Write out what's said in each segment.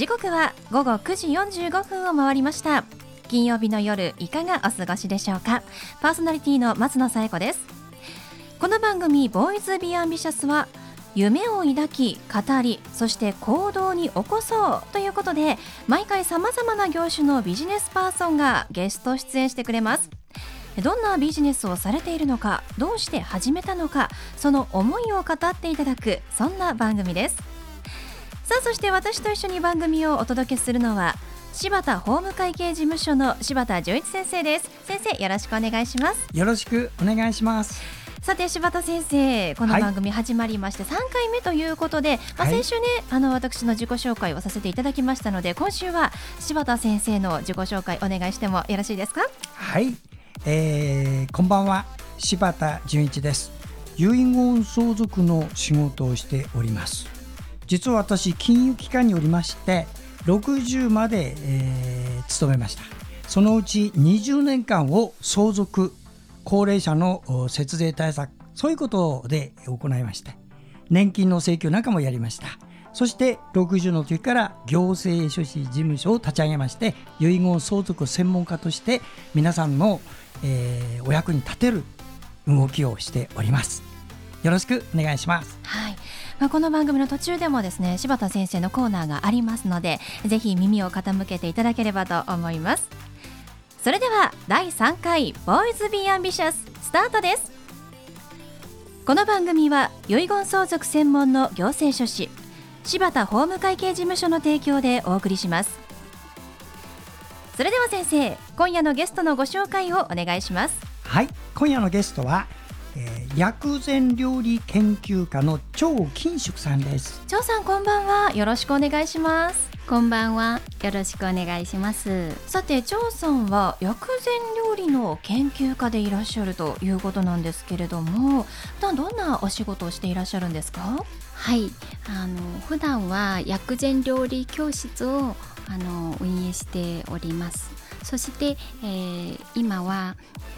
時刻は午後9時45分を回りました。金曜日の夜いかがお過ごしでしょうか？パーソナリティの松野紗友子です。この番組ボーイズビーアンビシャスは夢を抱き語りそして行動に起こそうということで毎回さまざまな業種のビジネスパーソンがゲスト出演してくれます。どんなビジネスをされているのかどうして始めたのかその思いを語っていただくそんな番組です。さあそして私と一緒に番組をお届けするのは柴田法務会計事務所の柴田純一先生です。先生よろしくお願いします。よろしくお願いします。さて柴田先生この番組始まりまして3回目ということで、はい、まあ、先週ねあの私の自己紹介をさせていただきましたので今週は柴田先生の自己紹介お願いしてもよろしいですか？はい、えー、こんばんは。柴田純一です。遺言相続の仕事をしております実は私金融機関におりまして60まで、えー、勤めました。そのうち20年間を相続高齢者の節税対策そういうことで行いまして年金の請求なんかもやりました。そして60の時から行政書士事務所を立ち上げまして遺言相続専門家として皆さんの、えー、お役に立てる動きをしております。よろしくお願いします。はい。まあ、この番組の途中でもですね柴田先生のコーナーがありますのでぜひ耳を傾けていただければと思います。それでは第3回ボーイズビーアンビシャススタートです。この番組は遺言相続専門の行政書士柴田法務会計事務所の提供でお送りします。それでは先生今夜のゲストのご紹介をお願いします。はい今夜のゲストはえー、薬膳料理研究家の張金淑さんです。張さんこんばんは。よろしくお願いします。こんばんは。よろしくお願いします。さて張さんは薬膳料理の研究家でいらっしゃるということなんですけれども普段どんなお仕事をしていらっしゃるんですか？はい。あの普段は薬膳料理教室をあの運営しておりますそして、えー、今は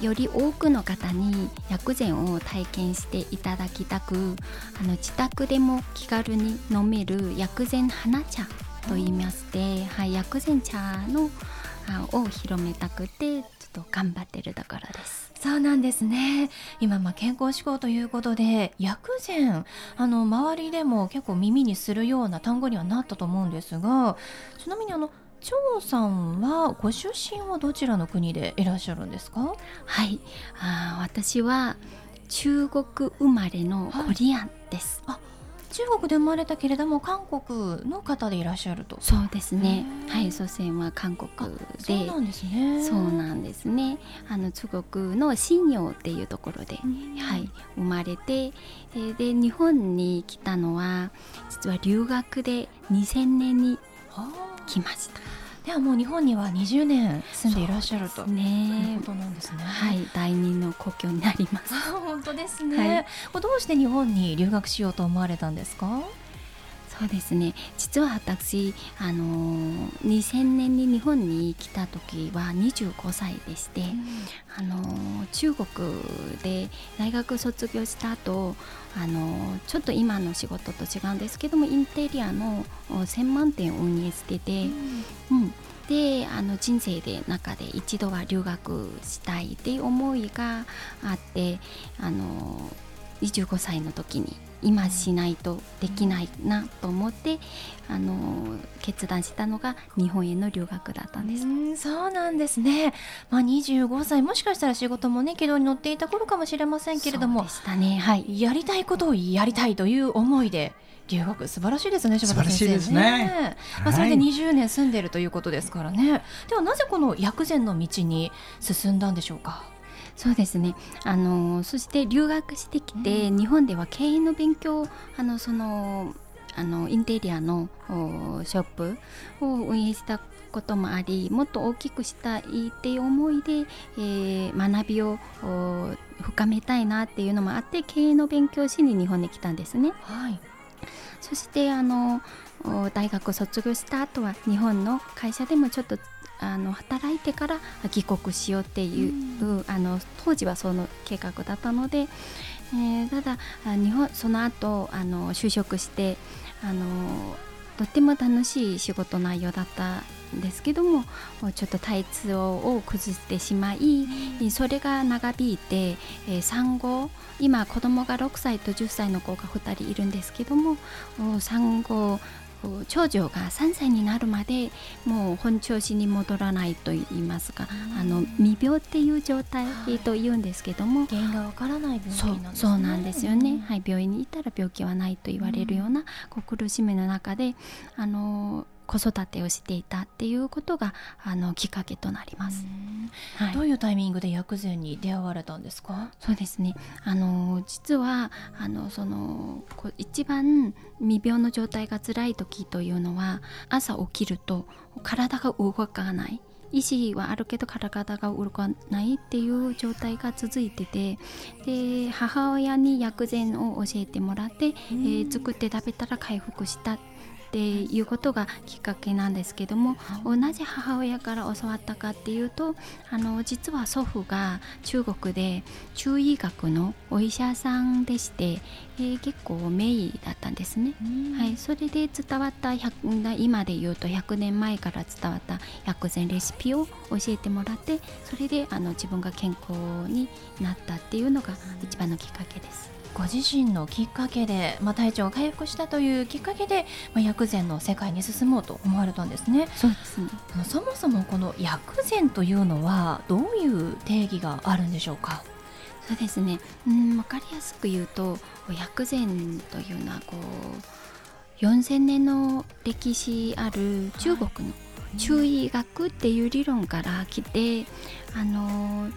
より多くの方に薬膳を体験していただきたくあの自宅でも気軽に飲める薬膳花茶と言いまして、はい、薬膳茶のあを広めたくてちょっと頑張ってるところです。そうなんですね今まあ健康志向ということで薬膳あの周りでも結構耳にするような単語にはなったと思うんですがちなみにあの張さんはご出身はどちらの国でいらっしゃるんですか？はい。あ私は中国生まれのコリアンです、はい、あ中国で生まれたけれども韓国の方でいらっしゃると。そうですね。はい祖先は韓国で。そうなんですね。そうなんですね。あの中国の新陽っていうところで、はい生まれてで日本に来たのは実は留学で2000年に来ましたではもう日本には20年住んでいらっしゃるとねことなんですね。はい第二の故郷になります。本当ですね、はい、どうして日本に留学しようと思われたんですか？そうですね。実は私、あのー、2000年に日本に来た時は25歳でして、うん、あのー、中国で大学卒業した後、あのー、ちょっと今の仕事と違うんですけどもインテリアの専門店を運営してて、うん、うん。であの人生で中で一度は留学したいっていう思いがあってあの25歳の時に今しないとできないなと思ってあの決断したのが日本への留学だったんですそうなんですね、まあ、25歳もしかしたら仕事もね軌道に乗っていた頃かもしれませんけれどもでしたね、はい、やりたいことをやりたいという思いで留学素晴らしいですね、柴田先生ね。ねまあ、それで20年住んでいるということですからね。ではなぜこの薬膳の道に進んだんでしょうか？そうですね。あのそして留学してきて、うん、日本では経営の勉強あのそのあのインテリアのショップを運営したこともありもっと大きくしたいっていう思いで、えー、学びを深めたいなっていうのもあって経営の勉強しに日本に来たんですね。はい、そしてあの大学卒業した後は日本の会社でもちょっとあの働いてから帰国しようっていう、うん、あの当時はその計画だったので、えー、ただ日本その後あの就職してあのとっても楽しい仕事内容だったんですけどもちょっと体調を崩してしまい、それが長引いて、えー、産後今子供が6歳と10歳の子が2人いるんですけども産後長女が3歳になるまでもう本調子に戻らないと言いますか、あの未病っていう状態と言うんですけども、原因がわからない病気なんです、ね、そうなんですよね、はい、病院に行ったら病気はないと言われるような、こう苦しみの中であの子育てをしていたっていうことがあのきっかけとなります、はい、どういうタイミングで薬膳に出会われたんですか？そうですね。あの実はあのその一番未病の状態が辛い時というのは朝起きると体が動かない。意思はあるけど体が動かないっていう状態が続いててで母親に薬膳を教えてもらって、えー、作って食べたら回復したっていうことがきっかけなんですけども同じ母親から教わったかっていうとあの実は祖父が中国で中医学のお医者さんでして、えー、結構名医だったんですね。はい、それで伝わった今で言うと100年前から伝わった薬膳レシピを教えてもらってそれであの自分が健康になったっていうのが一番のきっかけです。ご自身のきっかけで、まあ、体調が回復したというきっかけで、まあ、薬膳の世界に進もうと思われたんですね。そうですね。そもそもこの薬膳というのはどういう定義があるんでしょうか？そうですね、うん、分かりやすく言うと薬膳というのはこう4000年の歴史ある中国の中医学っていう理論から来て、あの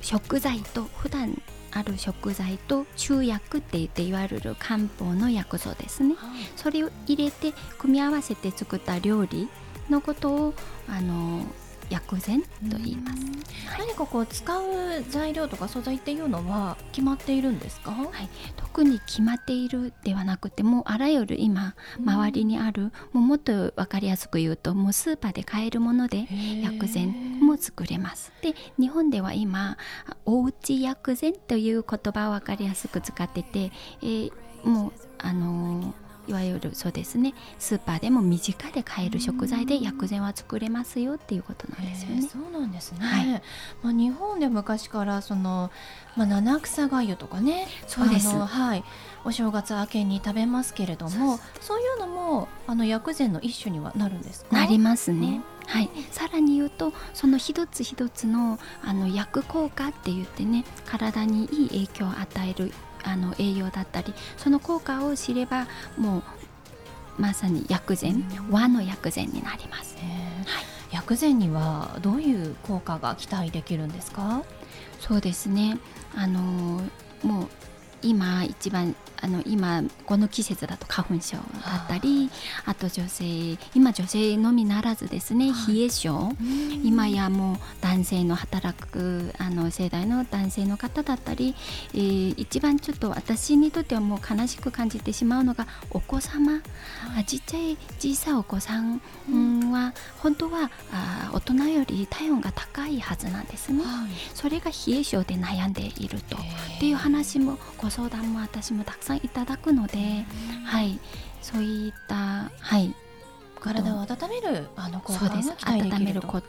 食材と普段ある食材と中薬って言っていわれる漢方の薬草ですね、はい、それを入れて組み合わせて作った料理のことをあの薬膳と言います、何かこう使う材料とか素材っていうのは決まっているんですか、はい、特に決まっているではなくてもうあらゆる今周りにある、もうもっと分かりやすく言うともうスーパーで買えるもので薬膳も作れます。で日本では今おうち薬膳という言葉を分かりやすく使ってて、えー、もうあのーいわゆるそうですね。スーパーでも身近で買える食材で薬膳は作れますよっていうことなんですよね。そうなんですね、はい、まあ、日本で昔からその、まあ、七草がゆとかね。そうです。はい、お正月明けに食べますけれどもそういうのもあの薬膳の一種にはなるんですなりますね。はい、さらに言うとその一つ一つのあの薬効果って言ってね体にいい影響を与えるあの栄養だったりその効果を知ればもうまさに薬膳和の薬膳になります、はい、薬膳にはどういう効果が期待できるんですか？そうですね。あのもう今一番あの今この季節だと花粉症だったりあと女性今女性のみならずですね、冷え症今やもう男性の働くあの世代の男性の方だったり、えー、一番ちょっと私にとってはもう悲しく感じてしまうのがお子様、あちっちゃい小さいお子さんは本当はあ大人より体温が高いはずなんですね、はい、それが冷え症で悩んでいると。っていう話もご相談も私もたくさんんいただくので、はい、そういったはい。体を温めるあの効果が温める効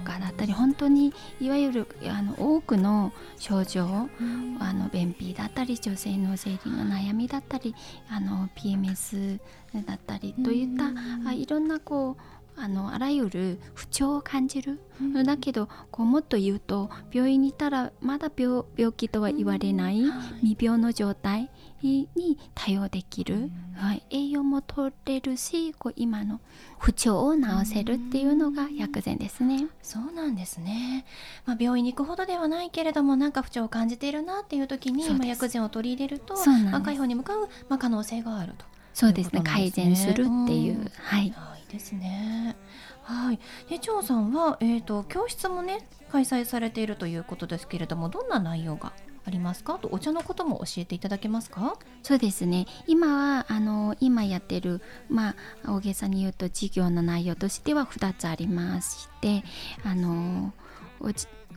果だったり本当にいわゆるあの多くの症状、うん、あの便秘だったり女性の生理の悩みだったりあの PMS だったりといった、うん、あいろんなこうあのあらゆる不調を感じる、うん、だけどこうもっと言うと病院にいたらまだ病病気とは言われない、未病の状態に対応できる、はい、栄養も取れるしこう今の不調を治せるっていうのが薬膳ですね。そうなんですね、まあ、病院に行くほどではないけれどもなんか不調を感じているなっていう時にまあ、薬膳を取り入れると赤い方に向かう、まあ、可能性があると。そうですね、ね、改善するっていう、はい、ですね。はい。で、張さんはえっ、ー、と教室もね開催されているということですけれども、どんな内容がありますか？とお茶のことも教えていただけますか？そうですね今はあの今やってるまあ大げさに言うと授業の内容としては2つありましてあの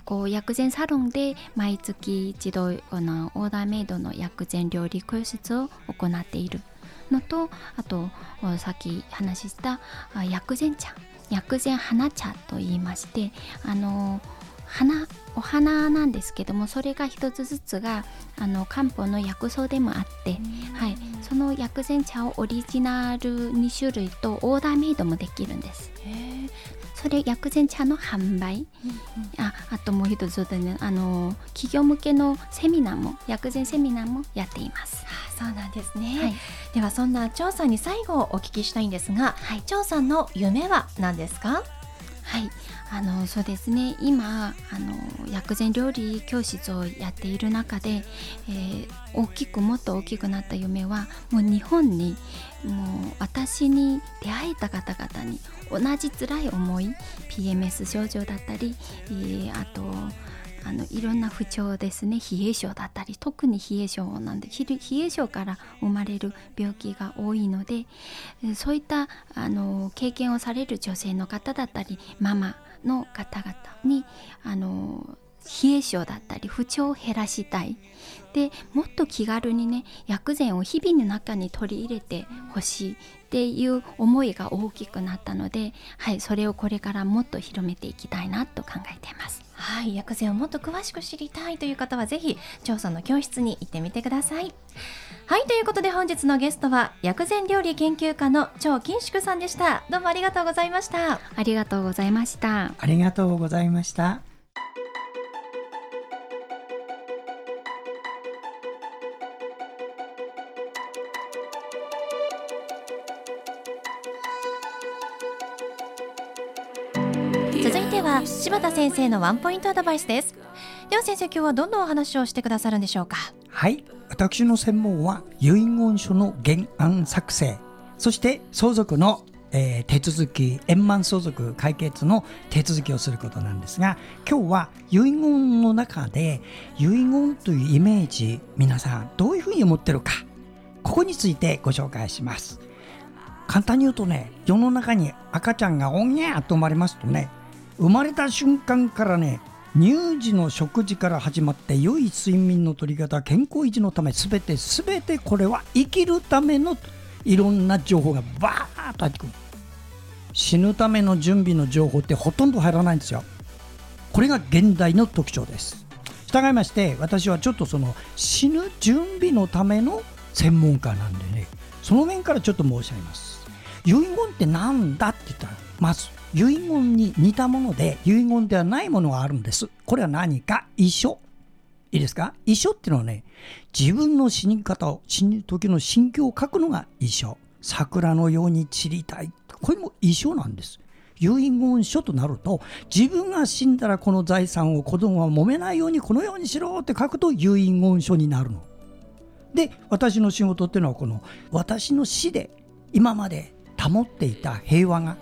こう薬膳サロンで毎月一度のオーダーメイドの薬膳料理教室を行っているのとあとさっき話した薬膳茶。薬膳花茶と言いましてあの花お花なんですけどもそれが一つずつがあの漢方の薬草でもあって、はい、その薬膳茶をオリジナル2種類とオーダーメイドもできるんです。それ薬膳茶の販売、うんうん、ああともう一つでねあの企業向けのセミナーも薬膳セミナーもやっています。あそうなんですね、はい、ではそんな張さんに最後お聞きしたいんですが、はい、張さんの夢は何ですか？はい。あのそうですね。今あの薬膳料理教室をやっている中で、えー、大きくもっと大きくなった夢はもう日本にもう私に出会えた方々に同じ辛い思い PMS 症状だったり、えー、あとあのいろんな不調ですね。冷え症だったり特に冷え症なんで冷え症から生まれる病気が多いのでそういったあの経験をされる女性の方だったりママの方々にあの冷え性だったり不調を減らしたい。でもっと気軽にね薬膳を日々の中に取り入れてほしい。っていう思いが大きくなったので、はい、それをこれからもっと広めていきたいなと考えています。はい、薬膳をもっと詳しく知りたいという方はぜひ調査の教室に行ってみてください。はいということで本日のゲストは薬膳料理研究家の張金淑さんでしたどうもありがとうございましたありがとうございましたありがとうございました柴田先生のワンポイントアドバイスです。では先生今日はどんなお話をしてくださるんでしょうか？はい。私の専門は遺言書の原案作成。そして相続の、えー、手続き円満相続解決の手続きをすることなんですが今日は遺言の中で遺言というイメージ皆さんどういうふうに思ってるかここについてご紹介します。簡単に言うとね世の中に赤ちゃんがおんにゃーと生まれますとね生まれた瞬間からね乳児の食事から始まって良い睡眠の取り方健康維持のため全て全てこれは生きるためのいろんな情報がバーッと入ってくる。死ぬための準備の情報ってほとんど入らないんですよ。これが現代の特徴です。従いまして私はちょっとその死ぬ準備のための専門家なんでねその面からちょっと申し上げます。遺言って何だって言ったらまず遺言に似たもので遺言ではないものがあるんです。これは何か遺書？いいですか？遺書っていうのはね、自分の死に方を、死ぬ時の心境を書くのが遺書。桜のように散りたい。これも遺書なんです。遺言書となると、自分が死んだらこの財産を子供は揉めないようにこのようにしろって書くと遺言書になるの。で、私の仕事っていうのはこの私の死で今まで保っていた平和が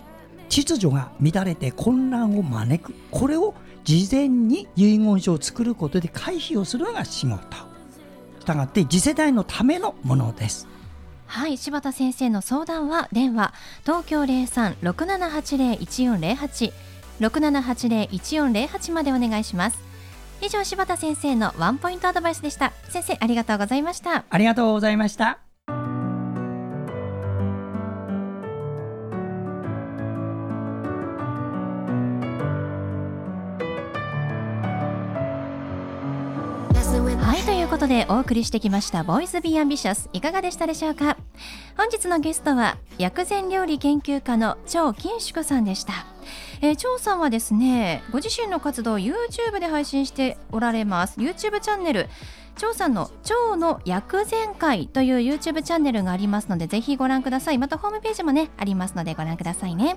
秩序が乱れて混乱を招く。これを事前に遺言書を作ることで回避をするのが仕事。したがって次世代のためのものです。はい柴田先生の相談は電話東京0367801408 6780-1408までお願いします。以上柴田先生のワンポイントアドバイスでした。先生ありがとうございました。ありがとうございましたということでお送りしてきました「 Boys Be Ambitious」いかがでしたでしょうか？本日のゲストは薬膳料理研究家の張金淑さんでした。えー、張さんはですねご自身の活動を YouTube で配信しておられます。YouTube チャンネル。張さんの「張の薬膳会」という YouTube チャンネルがありますのでぜひご覧ください。またホームページもねありますのでご覧くださいね。